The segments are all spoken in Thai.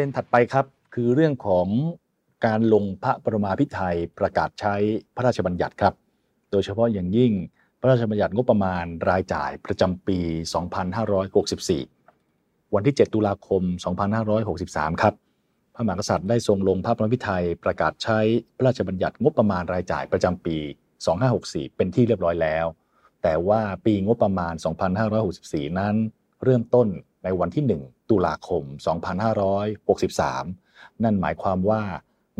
ประเด็นถัดไปครับ คือเรื่องของการลงพระประมาพิไทยประกาศใช้พระราชบัญญัติครับ โดยเฉพาะอย่างยิ่งพระราชบัญญัติงบประมาณรายจ่ายประจำปี 2564 วันที่ 7 ตุลาคม 2563 ครับ พระมหากษัตริย์ได้ทรงลงพระประมาพิไทยประกาศใช้พระราชบัญญัติงบประมาณรายจ่ายประจำปี 2564 เป็นที่เรียบร้อยแล้ว แต่ว่าปีงบประมาณ 2564 นั้น เริ่มต้นในวันที่ 1 ตุลาคม 2563 นั่นหมายความว่า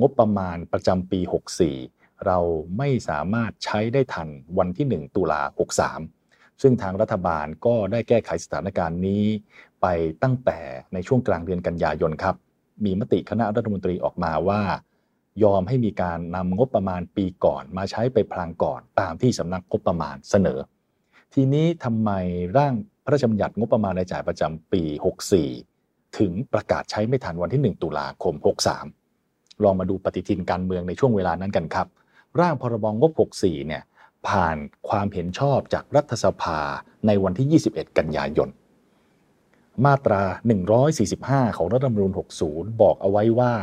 งบประมาณประจำปี 64 เราไม่สามารถใช้ได้ทันวันที่ 1 ตุลา63 ซึ่งทางรัฐบาลก็ได้แก้ไขสถานการณ์นี้ ไปตั้งแต่ในช่วงกลางเดือนกันยายนครับ มีมติคณะรัฐมนตรีออกมาว่า ยอมให้มีการนำงบประมาณปีก่อนมาใช้ไปพลางก่อนตามที่สำนักงบประมาณเสนอ ทีนี้ทำไมร่างพระราชบัญญัติงบประมาณรายจ่ายประจำปี 64 ถึงประกาศใช้ไม่ทันวันที่ 1 ตุลาคม 63 ลองมาดูปฏิทินการเมืองในช่วงเวลานั้นกันครับ ร่างพรบงบ 64 เนี่ยผ่านความเห็นชอบจากรัฐสภาในวันที่ 21 กันยายน มาตรา 145 ของรัฐธรรมนูญ 60 บอกเอาไว้ว่า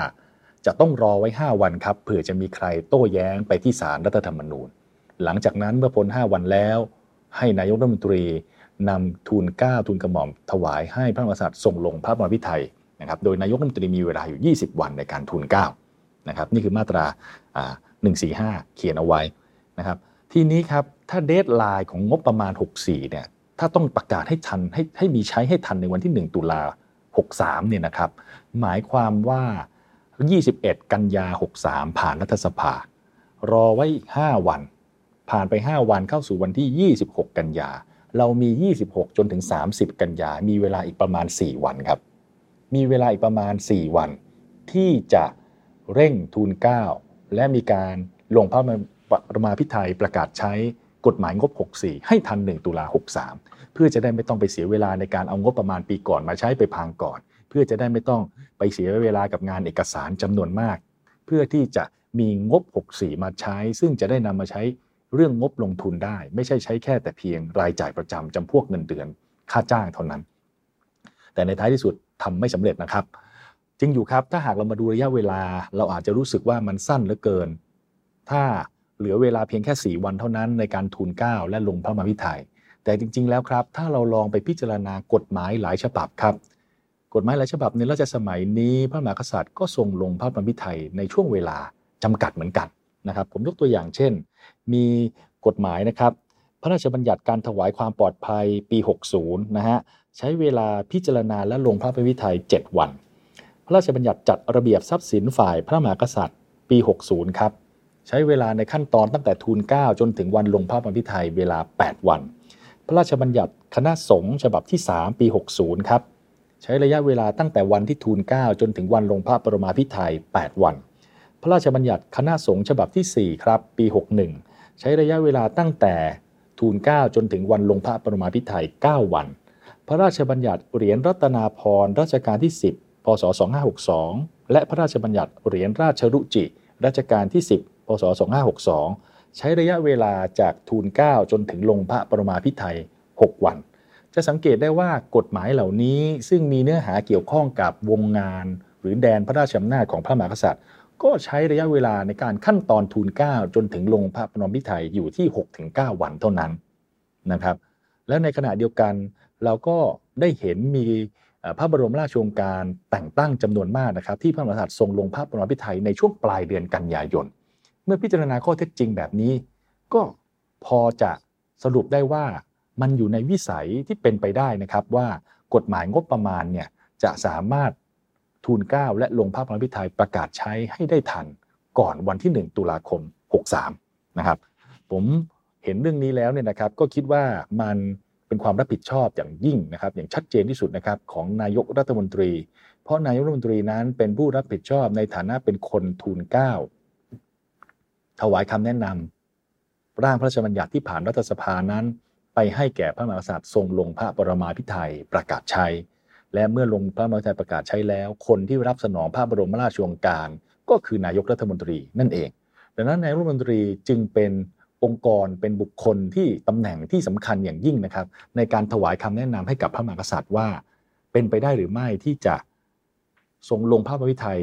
จะต้องรอไว้ 5 วันครับเผื่อจะมีใครโต้แย้งไปที่ศาลรัฐธรรมนูญ หลังจากนั้นเมื่อพ้น 5 วันแล้ว ให้นายกรัฐมนตรีนำทูลเกล้าทูลกระหม่อมถวายให้พระมหากษัตริย์ทรงลงพระปรมาภิไธยนะครับโดยนายกรัฐมนตรีมีเวลาอยู่ 20 วันในการทูลเกล้านะครับนี่คือมาตรา 145 เขียนเอาไว้นะครับทีนี้ครับถ้า deadline ของงบประมาณ 64 เนี่ยถ้าต้องประกาศให้ทันให้ให้มีใช้ให้ทันในวันที่ 1 ตุลา 63 เนี่ยนะครับหมายความว่า 21 กันยา 63 ผ่านรัฐสภารอไว้ 5 วัน ผ่านไป 5 วันเข้าสู่วันที่ 26 กันยา เรามี 26 จนถึง 30 กันยา มีเวลาอีกประมาณ 4 วันครับ มีเวลาอีกประมาณ 4 วัน ที่จะเร่งทูลเกล้าและมีการลงพระประมาพิไทยประกาศใช้กฎหมายงบ 64 ให้ทัน 1 ตุลา 63 เพื่อจะได้ไม่ต้องไปเสียเวลาในการเอางบประมาณปีก่อนมาใช้ไปพางก่อน เพื่อจะได้ไม่ต้องไปเสียเวลากับงานเอกสารจำนวนมาก เพื่อที่จะมีงบ 64 มาใช้ ซึ่งจะได้นำมาใช้ เรื่องงบลงทุนได้ ไม่ใช่ใช้แค่แต่เพียงรายจ่ายประจำจำพวกเงินเดือนค่าจ้างเท่านั้น แต่ในท้ายที่สุดทำไม่สำเร็จนะครับจริงอยู่ครับถ้าหากเรามาดูระยะเวลา เราอาจจะรู้สึกว่ามันสั้นเหลือเกิน ถ้าเหลือเวลาเพียงแค่ 4 วันเท่านั้นในการทูลเก้าและลงพระมาพิไทยแต่จริง ๆ แล้วครับ ถ้าเราลองไปพิจารณากฎหมายหลายฉบับครับ กฎหมายหลายฉบับในรัชสมัยนี้พระมหากษัตริย์ก็ทรงลงพระมาพิไทยในช่วงเวลาจำกัดเหมือนกัน นะครับผมยกตัวอย่างเช่น มีกฎหมายนะครับ พระราชบัญญัติการถวายความปลอดภัยปี 60 นะฮะใช้เวลาพิจารณาและลงพระพิไทย7 วัน พระราชบัญญัติจัดระเบียบทรัพย์สินฝ่ายพระมหากษัตริย์ปี 60 ครับใช้เวลาในขั้นตอนตั้งแต่ทูลเก้าจนถึงวันลงพระบรมพิไทยเวลา 8 วัน พระราชบัญญัติคณะสงฆ์ฉบับที่ 3 ปี 60 ครับใช้ระยะเวลาตั้งแต่วันที่ทูลเก้าจนถึงวันลงพระบรมาพิไทย8 วัน ระราชบัญญัติคณะสงฆ์ฉบับที่ 4 ครับ ปี 61 ใช้ระยะเวลาตั้งแต่ทูลเก้าจนถึงวันลงพระบรมพิไทย9 วัน พระราชบัญญัติเหรียญรัตนาพรรัชกาลที่ 10 พศ 2562 และพระราชบัญญัติเหรียญราชรุจิรัชกาลที่ 10 พศ 2562 ใช้ระยะเวลาจากทูลเก้าจนถึงลงพระบรมาภิไธย6 วัน จะสังเกตได้ว่ากฎหมายเหล่านี้ซึ่งมีเนื้อหาเกี่ยวข้องกับวงงาน หรือแดนพระราชอำนาจของพระมหากษัตริย์ ก็ใช้ระยะเวลาในการขั้นตอนทูลเก้าจนถึงลงพระบรมพิไธยอยู่ที่ 6-9 วันเท่านั้นนะครับ แล้วในขณะเดียวกันเราก็ได้เห็นมีพระบรมราชโองการแต่งตั้งจำนวนมากนะครับ ที่พระมหากษัตริย์ทรงลงพระบรมพิไธยในช่วงปลายเดือนกันยายน เมื่อพิจารณาข้อเท็จจริงแบบนี้ ก็พอจะสรุปได้ว่ามันอยู่ในวิสัยที่เป็นไปได้นะครับว่ากฎหมายงบประมาณเนี่ยจะสามารถ ทูลเก้าและลงพระบรมพิไธยประกาศใช้ให้ได้ทันก่อนวันที่ 1 ตุลาคม 63 นะครับ ผมเห็นเรื่องนี้แล้วเนี่ยนะครับก็คิดว่ามันเป็นความรับผิดชอบอย่างยิ่งนะครับ อย่างชัดเจนที่สุดนะครับของนายกรัฐมนตรี เพราะนายกรัฐมนตรีนั้นเป็นผู้รับผิดชอบในฐานะเป็นคนทูลเก้าถวายคำแนะนำร่างพระราชบัญญัติที่ผ่านรัฐสภานั้น ไปให้แก่พระมหากษัตริย์ทรงลงพระบรมาภิไธยประกาศใช้ และเมื่อลงพระมหากษัยประกาศใช้แล้ว คนที่รับสนองพระบรมราชโองการ ก็คือนายกรัฐมนตรีนั่นเอง ดังนั้นนายกรัฐมนตรีจึงเป็นองค์กรเป็นบุคคลที่ตำแหน่งที่สำคัญอย่างยิ่งนะครับ ในการถวายคำแนะนำให้กับพระมหากษัตริย์ว่า เป็นไปได้หรือไม่ที่จะทรงลงพระบรมพิไทย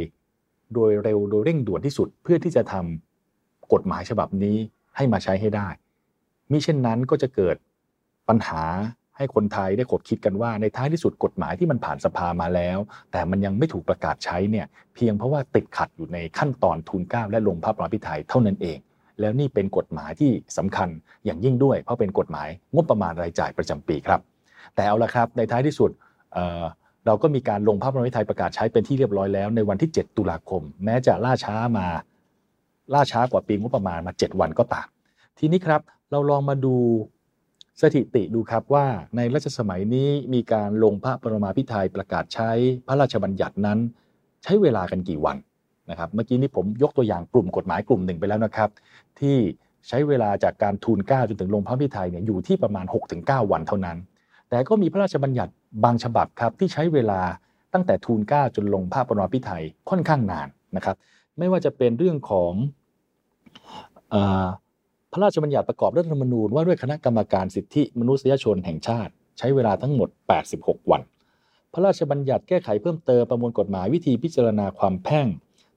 โดยเร็วโดยเร่งด่วนที่สุดเพื่อที่จะทำกฎหมายฉบับนี้ให้มาใช้ให้ได้มิเช่นนั้นก็จะเกิดปัญหา ให้คนไทยได้ขดคิดกันว่าในท้ายที่สุดกฎหมายที่มันผ่านสภามาแล้ว แต่มันยังไม่ถูกประกาศใช้เนี่ยเพียงเพราะว่าติดขัดอยู่ในขั้นตอนทุนเก้าและลงพระบรมพิไทยเท่านั้นเอง แล้วนี่เป็นกฎหมายที่สำคัญอย่างยิ่งด้วย เพราะเป็นกฎหมายงบประมาณรายจ่ายประจำปีครับ แต่เอาละครับในท้ายที่สุดเเราก็มีการลงพระบรมพิไทยประกาศใช้เป็นที่เรียบร้อยแล้วในวันที่ 7 ตุลาคม แม้จะล่าช้ามาล่าช้ากว่าปีงบประมาณมา 7 วันก็ตามทีนี้ครับเราลองมาดู สถิติดูครับว่าในรัชสมัยนี้มีการลงพระบรมาภิไธยประกาศใช้พระราชบัญญัตินั้น ใช้เวลากันกี่วันนะครับเมื่อกี้นี้ผมยกตัวอย่างกลุ่มกฎหมายกลุ่มหนึ่งไปแล้วนะครับ ที่ใช้เวลาจากการทูลเก้าจนถึงลงพระพิไทยเนี่ยอยู่ที่ประมาณ 6-9 วันเท่านั้น แต่ก็มีพระราชบัญญัติบางฉบับครับที่ใช้เวลาตั้งแต่ทูลเก้าจนลงพระบรมาพิไทยค่อนข้างนานนะครับ ไม่ว่าจะเป็นเรื่องของ พระราชบัญญัติประกอบรัฐธรรมนูญว่าด้วยคณะกรรมการสิทธิมนุษยชนแห่งชาติ ใช้เวลาทั้งหมด 86 วัน พระราชบัญญัติแก้ไขเพิ่มเติมประมวลกฎหมายวิธีพิจารณาความแพ่ง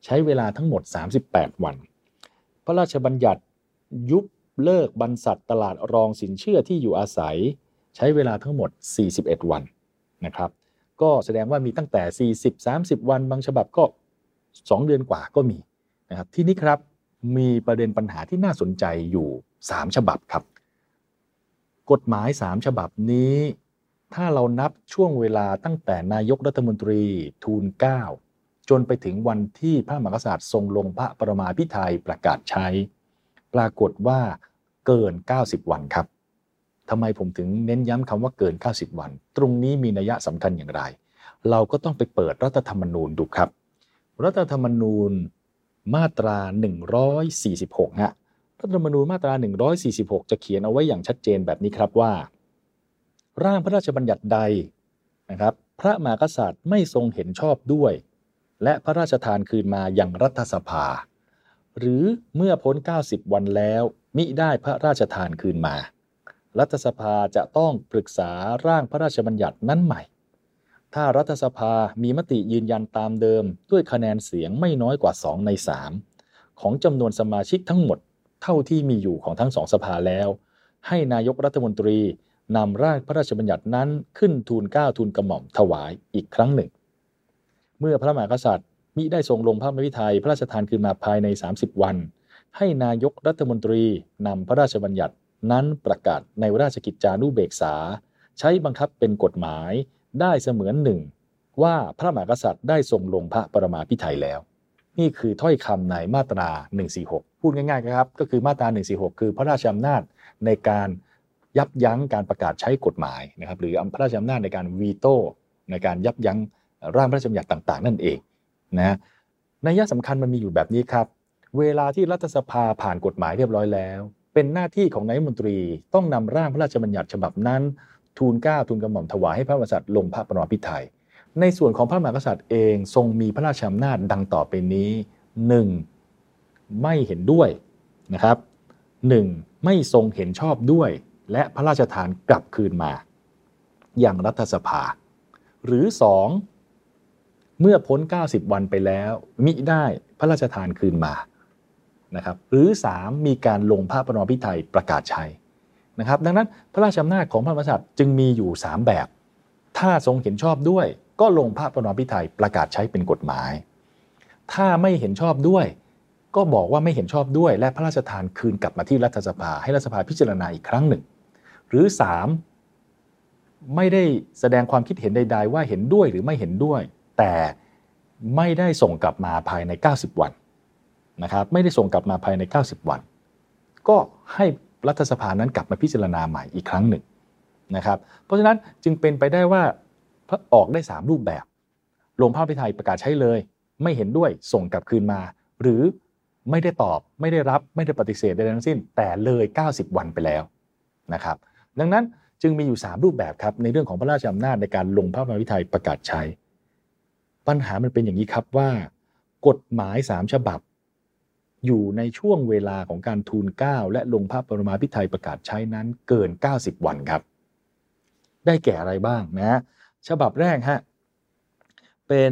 ใช้เวลาทั้งหมด 38 วัน พระราชบัญญัติยุบเลิกบรรษัทตลาดรองสินเชื่อที่อยู่อาศัย ใช้เวลาทั้งหมด 41 วันนะครับ ก็แสดงว่ามีตั้งแต่ 40-30 วันบางฉบับก็ 2 เดือนกว่าก็มีนะครับที่นี้ครับ มีประเด็นปัญหาที่น่าสนใจอยู่ 3 ฉบับครับ กฎหมาย 3 ฉบับนี้ ถ้าเรานับช่วงเวลาตั้งแต่นายกรัฐมนตรีทูลเก้าจนไปถึงวันที่พระมหากษัตริย์ทรงลงพระประมาพิไทยประกาศใช้ ปรากฏว่าเกิน 90 วันครับทำไมผมถึงเน้นย้ำคำว่าเกิน 90 วัน ตรงนี้มีนัยสำคัญอย่างไร เราก็ต้องไปเปิดรัฐธรรมนูญดูครับ รัฐธรรมนูญ มาตรา 146 ฮะ รัฐธรรมนูญมาตรา 146 จะเขียนเอาไว้อย่างชัดเจนแบบนี้ครับว่า ร่างพระราชบัญญัติใดนะครับ พระมหากษัตริย์ไม่ทรงเห็นชอบด้วย และพระราชทานคืนมาอย่างรัฐสภา หรือเมื่อพ้น 90 วันแล้ว มิได้พระราชทานคืนมา รัฐสภาจะต้องปรึกษาร่างพระราชบัญญัตินั้นใหม่ ถ้ารัฐสภามีมติยืนยันตามเดิม ด้วยคะแนนเสียงไม่น้อยกว่า 2 ใน 3 ของจำนวนสมาชิกทั้งหมดเท่าที่มีอยู่ของทั้งสองสภาแล้ว ให้นายกรัฐมนตรีนำร่างพระราชบัญญัตินั้นขึ้นทูลเก้าทูลกระหม่อมถวายอีกครั้งหนึ่ง เมื่อพระมหากษัตริย์มิได้ทรงลงพระมพิไทยพระราชทานคืนมาภายใน 30 วัน ให้นายกรัฐมนตรีนำพระราชบัญญัตินั้นประกาศในราชกิจจานุเบกษา ใช้บังคับเป็นกฎหมาย ได้เสมือนหนึ่ง ว่าพระมหากษัตริย์ได้ทรงลงพระปรมาภิไธยแล้ว นี่คือถ้อยคำในมาตรา 146 พูดง่ายๆครับก็คือมาตรา 146 คือพระราชอำนาจในการยับยั้งการประกาศใช้กฎหมายนะครับหรือพระราชอำนาจในการวีโต้ในการยับยั้งร่างพระราชบัญญัติต่าง ๆ นั่นเองนะนัยสำคัญมันมีอยู่แบบนี้ครับ เวลาที่รัฐสภาผ่านกฎหมายเรียบร้อยแล้ว เป็นหน้าที่ของนายมนตรีต้องนำร่างพระราชบัญญัติฉบับนั้น ทูลเก้าทูลกระหม่อมถวายให้พระมหากษัตริย์ลงพระปรมาภิไธยในส่วนของพระมหากษัตริย์เองทรงมีพระราชอำนาจดังต่อไปนี้ 1. ไม่เห็นด้วยนะครับ 1. ไม่ทรงเห็นชอบด้วย และพระราชทานกลับคืนมา อย่างรัฐสภา หรือ 2. เมื่อพ้น 90 วันไปแล้ว มิได้พระราชทานคืนมานะครับหรือ 3. มีการลงพระปรมาภิไธยประกาศใช้ นะครับดังนั้นพระราชอำนาจของพระมหากษัตริย์จึงมีอยู่ 3 แบบ ถ้าทรงเห็นชอบด้วย ก็ลงพระปรมาภิไธยประกาศใช้เป็นกฎหมาย ถ้าไม่เห็นชอบด้วย ก็บอกว่าไม่เห็นชอบด้วย และพระราชทานคืนกลับมาที่รัฐสภา ให้รัฐสภาพิจารณาอีกครั้งหนึ่ง หรือ 3 ไม่ได้แสดงความคิดเห็นใด ๆ ว่าเห็นด้วยหรือไม่เห็นด้วย แต่ไม่ได้ส่งกลับมาภายใน 90 วันนะครับไม่ได้ส่งกลับมาภายใน 90 วัน ก็ให้ รัฐสภานั้นกลับมาพิจารณาใหม่อีกครั้งหนึ่งนะครับเพราะฉะนั้นจึงเป็นไปได้ว่าออกได้ 3 รูปแบบลงภาพพิไทยประกาศใช้เลย ไม่เห็นด้วยส่งกลับคืนมา หรือไม่ได้ตอบไม่ได้รับไม่ได้ปฏิเสธใดทั้งสิ้น แต่เลย 90 วันไปแล้วนะครับดังนั้นจึงมีอยู่ 3 รูปแบบครับในเรื่องของพระราชอำนาจในการลงพระพิไทยประกาศใช้ ปัญหามันเป็นอย่างนี้ครับว่า กฎหมาย 3 ฉบับ อยู่ในช่วงเวลาของการทูลเก้าและลงพระปรมาภิไธยประกาศใช้นั้นเกิน 90 วันครับ ได้แก่อะไรบ้างนะฉบับแรกฮะเป็น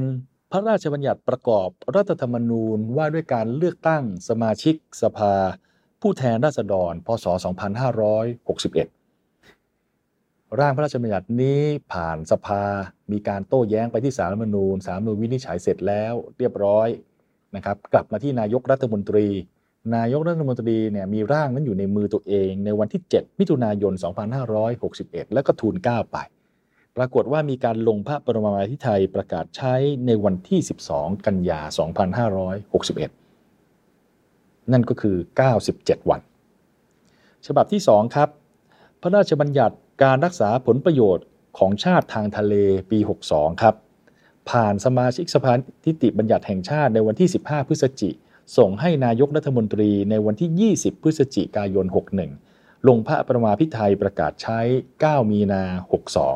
พระราชบัญญัติประกอบรัฐธรรมนูญว่าด้วยการเลือกตั้งสมาชิกสภา ผู้แทนราษฎร พศ 2561 ร่างพระราชบัญญัตินี้ผ่านสภา มีการโต้แย้งไปที่สารรัฐธรรมนูญสารรัฐธรรมนูญวินิจฉัยเสร็จแล้ว เรียบร้อย นะครับกลับมาที่นายกรัฐมนตรี นายกรัฐมนตรีเนี่ยมีร่างนั้นอยู่ในมือตัวเองในวันที่ 7 มิถุนายน 2561 แล้วก็ทูลเก้าไป ปรากฏว่ามีการลงพระบรมราธิไทยประกาศใช้ในวันที่ 12 กันยา 2561 นั่นก็คือ 97 วัน ฉบับที่ 2 ครับ พระราชบัญญัติการรักษาผลประโยชน์ของชาติทางทะเลปี 62 ครับ ผ่านสมาชิกสภาทิติบัญญัติแห่งชาติในวันที่ 15 พฤศจิส่งให้นายกรัฐมนตรีในวันที่ 20 พฤศจิกายน 61 ลงพระประมาพิไทยประกาศใช้ 9 มีนา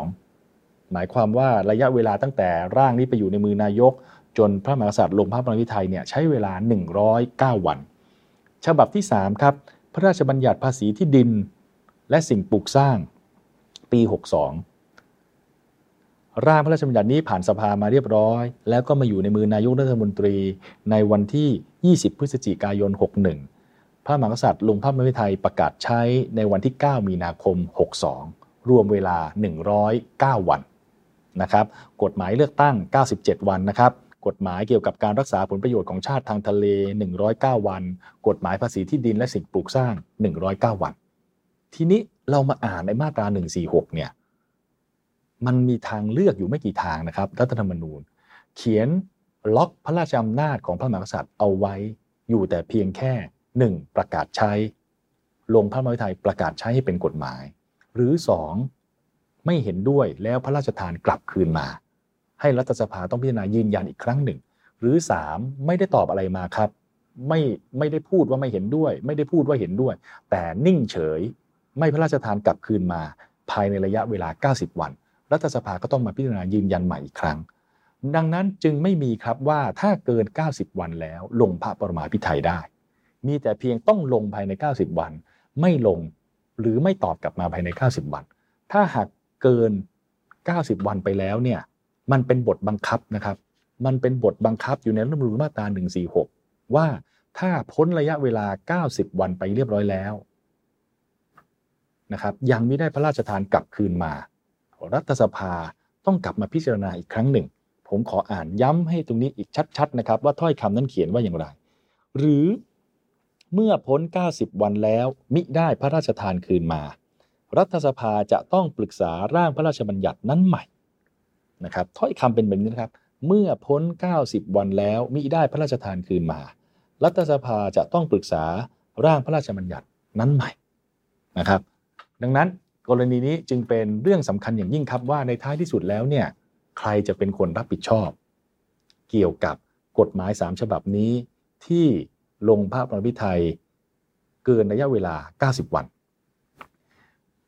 62 หมายความว่าระยะเวลาตั้งแต่ร่างนี้ไปอยู่ในมือนายก จนพระมหากษัตริย์ลงพระประมาพิไทยเนี่ยใช้เวลา 109 วัน ฉบับที่ 3 ครับ พระราชบัญญัติภาษีที่ดิน และสิ่งปลูกสร้าง ปี 62 ร่างพระราชบัญญัตินี้ผ่านสภามาเรียบร้อย แล้วก็มาอยู่ในมือนายกรัฐมนตรีในวันที่ 20 พฤศจิกายน 61 พระมหากษัตริย์ลงพระมหาไทยประกาศใช้ในวันที่ 9 มีนาคม 62 รวมเวลา 109 วันนะครับ กฎหมายเลือกตั้ง 97 วันนะครับ กฎหมายเกี่ยวกับการรักษาผลประโยชน์ของชาติทางทะเล 109 วัน กฎหมายภาษีที่ดินและสิ่งปลูกสร้าง 109 วัน ทีนี้เรามาอ่านในมาตรา 146 เนี่ย มันมีทางเลือกอยู่ไม่กี่ทางนะครับรัฐธรรมนูญ เขียนล็อกพระราชอำนาจของพระมหากษัตริย์เอาไว้อยู่แต่เพียงแค่ 1. ประกาศใช้ ลงพระมหาไทยประกาศใช้ให้เป็นกฎหมาย หรือ 2. ไม่เห็นด้วยแล้วพระราชทานกลับคืนมา ให้รัฐสภาต้องพิจารณายืนยันอีกครั้งหนึ่ง หรือ 3. ไม่ได้ตอบอะไรมาครับไม่ไม่ได้พูดว่าไม่เห็นด้วย ไม่ได้พูดว่าเห็นด้วย แต่นิ่งเฉย ไม่พระราชทานกลับคืนมา ภายในระยะเวลา 90 วัน รัฐสภาก็ต้องมาพิจารณายืนยันใหม่อีกครั้ง ดังนั้นจึงไม่มีครับว่าถ้าเกิน 90 วันแล้วลงพระปรมาภิไธยได้ มีแต่เพียงต้องลงภายใน 90 วัน ไม่ลงหรือไม่ตอบกลับมาภายใน 90 วัน ถ้าหากเกิน 90 วันไปแล้วเนี่ยมันเป็นบทบังคับนะครับ มันเป็นบทบังคับอยู่ในรัฐธรรมนูญมาตรา 146 ว่าถ้าพ้นระยะเวลา 90 วันไปเรียบร้อยแล้วนะครับยังไม่ได้พระราชทานกลับคืนมา รัฐสภาต้องกลับมาพิจารณาอีกครั้งหนึ่ง ผมขออ่านย้ำให้ตรงนี้อีกชัดๆนะครับ ว่าถ้อยคำนั้นเขียนว่าอย่างไร หรือเมื่อพ้น 90 วันแล้ว มิได้พระราชทานคืนมา รัฐสภาจะต้องปรึกษาร่างพระราชบัญญัตินั้นใหม่นะครับถ้อยคำเป็นแบบนี้นะครับ เมื่อพ้น 90 วันแล้วมิได้พระราชทานคืนมา รัฐสภาจะต้องปรึกษาร่างพระราชบัญญัตินั้นใหม่นะครับ ดังนั้น กรณีนี้จึงเป็นเรื่องสำคัญอย่างยิ่งครับว่าในท้ายที่สุดแล้วเนี่ยใครจะเป็นคนรับผิดชอบ เกี่ยวกับกฎหมาย 3 ฉบับนี้ที่ลงพระประพิไทยเกินระยะเวลา 90 วัน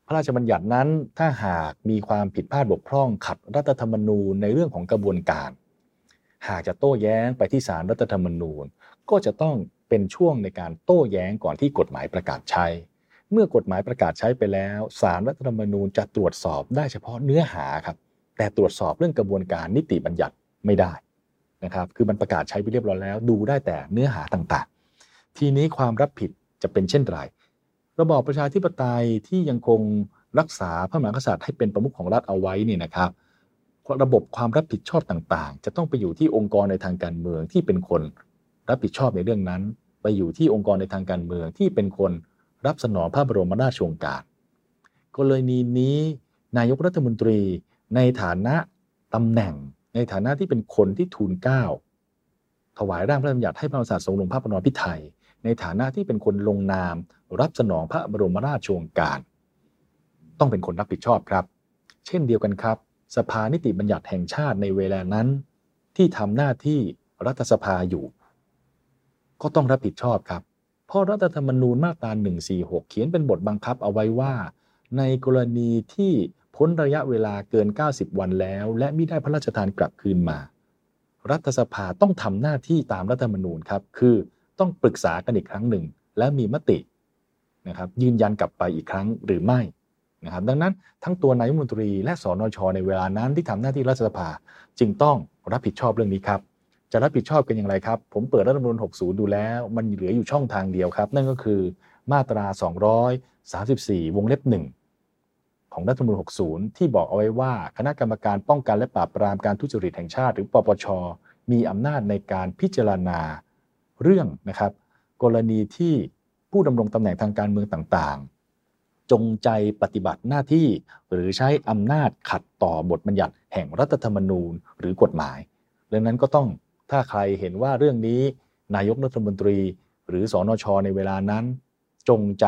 พระราชบัญญัตินั้นถ้าหากมีความผิดพลาดบกพร่อง ขัดรัฐธรรมนูญในเรื่องของกระบวนการ หากจะโต้แย้งไปที่ศาลรรัฐธรรมนูญ ก็จะต้องเป็นช่วงในการโต้แย้งก่อนที่กฎหมายประกาศใช้ เมื่อกฎหมายประกาศใช้ไปแล้วศารรัฐธรรมนูญจะตรวจสอบได้เฉพาะเนื้อหาครับ แต่ตรวจสอบเรื่องกระบวนการนิติบัญญัติไม่ได้นะครับ คือมันประกาศใช้ไปเรียบร้อยแล้ว ดูได้แต่เนื้อหาต่างๆ ทีนี้ความรับผิดจะเป็นเช่นไร ระบอบประชาธิปไตยที่ยังคงรักษาพระมหากษัตริย์ให้เป็นประมุขของรัฐเอาไว้นี่นะครับ ระบบความรับผิดชอบต่างๆ จะต้องไปอยู่ที่องค์กรในทางการเมืองที่เป็นคน รับผิดชอบในเรื่องนั้น ไปอยู่ที่องค์กรในทางการเมืองที่เป็นคน รับสนองพระบรมราชโองการกรณีนี้นายกรัฐมนตรีในฐานะตำแหน่ง ในฐานะที่เป็นคนที่ทูลเก้าถวายร่างพระราชบัญญัติให้พระมหากษัตริย์ทรงลงพระบรมพิไทยในฐานะที่เป็นคนลงนาม รับสนองพระบรมราชโองการ ต้องเป็นคนรับผิดชอบครับ เช่นเดียวกันครับ สภานิติบัญญัติแห่งชาติในเวลานั้น ที่ทำหน้าที่รัฐสภาอยู่ ก็ต้องรับผิดชอบครับ เพราะรัฐธรรมนูญมาตรา 146 เขียนเป็นบทบังคับเอาไว้ว่า ในกรณีที่พ้นระยะเวลาเกิน 90 วันแล้ว และไม่ได้พระราชทานกลับคืนมา รัฐสภาต้องทำหน้าที่ตามรัฐธรรมนูญครับคือต้องปรึกษากันอีกครั้งหนึ่ง และมีมตินะครับยืนยันกลับไปอีกครั้งหรือไม่นะครับดังนั้นทั้งตัวนายมนตรีและสนชในเวลานั้นที่ทำหน้าที่รัฐสภาจึงต้องรับผิดชอบเรื่องนี้ครับ จะรับผิดชอบกันอย่างไรครับ ผมเปิดรัฐธรรมนูญ60 ดูแล้ว มันเหลืออยู่ช่องทางเดียวครับ นั่นก็คือมาตรา 234 วงเล็บ 1 ของรัฐธรรมนูญ60 ที่บอกเอาไว้ว่า คณะกรรมการป้องกันและปราบปรามการทุจริตแห่งชาติ หรือปปช มีอำนาจในการพิจารณาเรื่องนะครับ กรณีที่ผู้ดำรงตำแหน่งทางการเมืองต่างๆ จงใจปฏิบัติหน้าที่ หรือใช้อำนาจขัดต่อบทบัญญัติแห่งรัฐธรรมนูญหรือกฎหมายดังนั้นก็ต้อง ถ้าใครเห็นว่าเรื่องนี้นายกรัฐมนตรี หรือสอนชในเวลานั้น จงใจ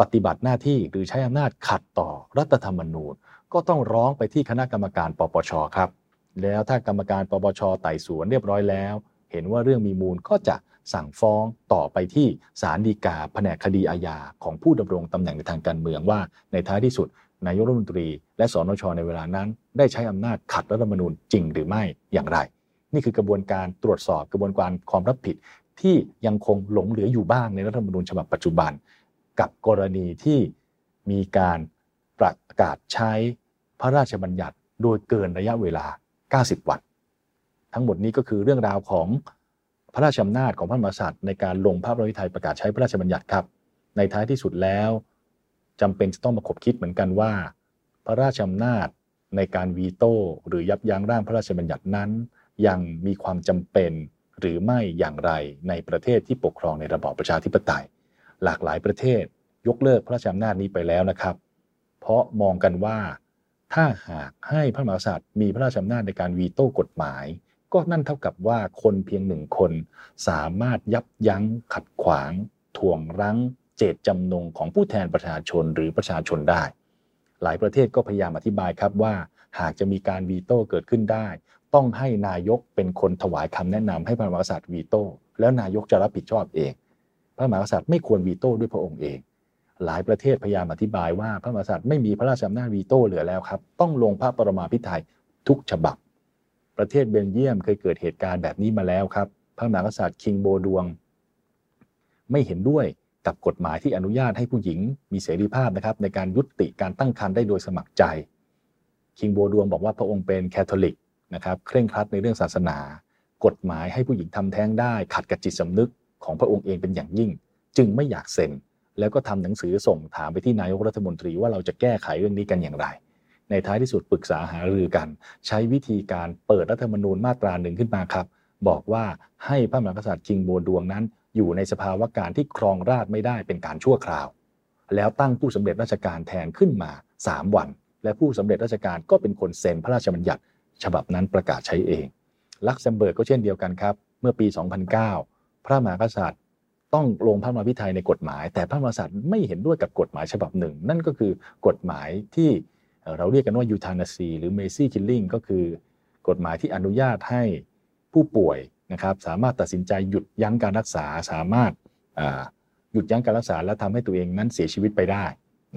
ปฏิบัติหน้าที่หรือใช้อำนาจขัดต่อรัฐธรรมนูญ ก็ต้องร้องไปที่คณะกรรมการปปชครับ แล้วถ้ากรรมการปปชไต่สวนเรียบร้อยแล้ว เห็นว่าเรื่องมีมูลก็จะสั่งฟ้องต่อไปที่ศาลฎีกาแผนกคดีอาญาของผู้ดำรงตำแหน่งในทางการเมืองว่า ในท้ายที่สุด นายกรัฐมนตรี และสนชในเวลานั้น ได้ใช้อำนาจขัดรัฐธรรมนูญจริงหรือไม่อย่างไร นี่คือกระบวนการตรวจสอบกระบวนการความรับผิดที่ยังคงหลงเหลืออยู่บ้างในรัฐธรรมนูญฉบับปัจจุบัน กับกรณีที่มีการประกาศใช้พระราชบัญญัติโดยเกินระยะเวลา 90 วัน ทั้งหมดนี้ก็คือเรื่องราวของพระราชอำนาจของพระมหากษัตริย์ในการลงพระบรมวิทัยประกาศใช้พระราชบัญญัติครับ ในท้ายที่สุดแล้วจำเป็นจะต้องมาคบคิดเหมือนกันว่า พระราชอำนาจในการวีโต้หรือยับยั้งร่างพระราชบัญญัตินั้น ยังมีความจำเป็นหรือไม่อย่างไรในประเทศที่ปกครองในระบอบประชาธิปไตย หลากหลายประเทศยกเลิกพระราชอำนาจนี้ไปแล้วนะครับ เพราะมองกันว่า ถ้าหากให้พระมหากษัตริย์มีพระราชอำนาจในการวีโต้กฎหมาย ก็นั่นเท่ากับว่าคนเพียงหนึ่งคน สามารถยับยั้งขัดขวางถ่วงรั้ง เจตจำนงของผู้แทนประชาชนหรือประชาชนได้ หลายประเทศก็พยายามอธิบายครับว่า หากจะมีการวีโต้เกิดขึ้นได้ ต้องให้นายกเป็นคนถวายคำแนะนำให้พระมหากษัตริย์วีโต้แล้วนายกจะรับผิดชอบเอง พระมหากษัตริย์ไม่ควรวีโต้ด้วยพระองค์เอง หลายประเทศพยายามอธิบายว่าพระมหากษัตริย์ไม่มีพระราชอำนาจวีโต้เหลือแล้วครับ ต้องลงพระปรมาภิไธยทุกฉบับ ประเทศเบลเยียมเคยเกิดเหตุการณ์แบบนี้มาแล้วครับ พระมหากษัตริย์ King Baudouin ไม่เห็นด้วยกับกฎหมายที่อนุญาตให้ผู้หญิงมีเสรีภาพนะครับในการยุติการตั้งครรภ์ได้โดยสมัครใจ King Baudouin บอกว่าพระองค์เป็นแคทอลิก นะครับเคร่งครัดในเรื่องศาสนา กฎหมายให้ผู้หญิงทำแท้งได้ ขัดกับจิตสำนึกของพระองค์เองเป็นอย่างยิ่ง จึงไม่อยากเซ็น แล้วก็ทำหนังสือส่งถามไปที่นายกรัฐมนตรีว่าเราจะแก้ไขเรื่องนี้กันอย่างไร ในท้ายที่สุดปรึกษาหารือกัน ใช้วิธีการเปิดรัฐธรรมนูญมาตราหนึ่งขึ้นมาครับ บอกว่าให้พระมหากษัตริย์คิงโบดวงนั้น อยู่ในสภาวะการที่ครองราชไม่ได้เป็นการชั่วคราว แล้วตั้งผู้สำเร็จราชการแทนขึ้นมา 3 วัน และผู้สำเร็จราชการก็เป็นคนเซ็นพระราชบัญญัติ ฉบับนั้นประกาศใช้เอง ลักเซมเบิร์กก็เช่นเดียวกันครับ เมื่อปี 2009 พระมหากษัตริย์ ต้องลงพระปรมาภิไธยในกฎหมาย แต่พระมหากษัตริย์ไม่เห็นด้วยกับกฎหมายฉบับหนึ่ง นั่นก็คือกฎหมายที่เราเรียกกันว่า euthanasia หรือ mercy killing ก็คือกฎหมายที่อนุญาตให้ผู้ป่วยนะครับสามารถตัดสินใจหยุดยั้งการรักษาสามารถหยุดยั้งการรักษาและทำให้ตัวเองนั้นเสียชีวิตไปได้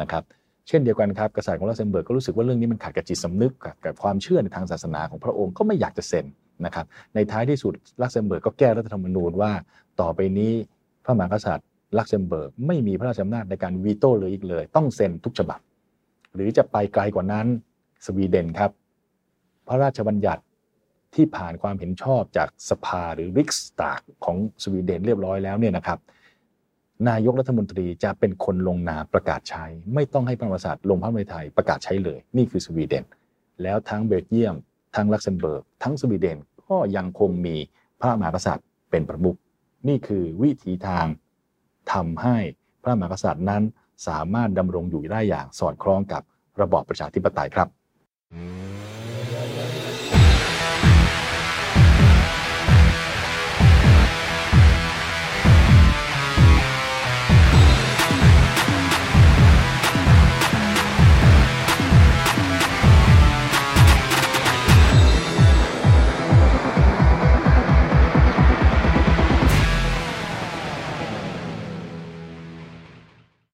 นะครับ เช่นเดียวกันครับกษัตริย์ของลักเซมเบิร์กก็รู้สึกว่าเรื่องนี้มันขัดกับจิตสำนึกกับความเชื่อในทางศาสนาของพระองค์ก็ไม่อยากจะเซ็นนะครับในท้ายที่สุดลักเซมเบิร์กก็แก้รัฐธรรมนูญว่า ต่อไปนี้พระมหากษัตริย์ลักเซมเบิร์กไม่มีพระราชอำนาจในการวีโต้เลยอีกเลย ต้องเซ็นทุกฉบับ หรือจะไปไกลกว่านั้นสวีเดนครับ พระราชบัญญัติที่ผ่านความเห็นชอบจากสภาหรือ Riksdag ของสวีเดนเรียบร้อยแล้วเนี่ยนะครับ นายกรัฐมนตรีจะเป็นคนลงนามประกาศใช้ ไม่ต้องให้พระมหากษัตริย์ลงพระปรมาภิไธยประกาศใช้เลย นี่คือสวีเดน แล้วทั้งเบลเยียม ทั้งลักเซมเบิร์กทั้งสวีเดนก็ยังคงมีพระมหากษัตริย์เป็นประมุขนี่คือวิธีทางทำให้พระมหากษัตริย์นั้นสามารถดำรงอยู่ได้อย่างสอดคล้องกับระบอบประชาธิปไตยครับ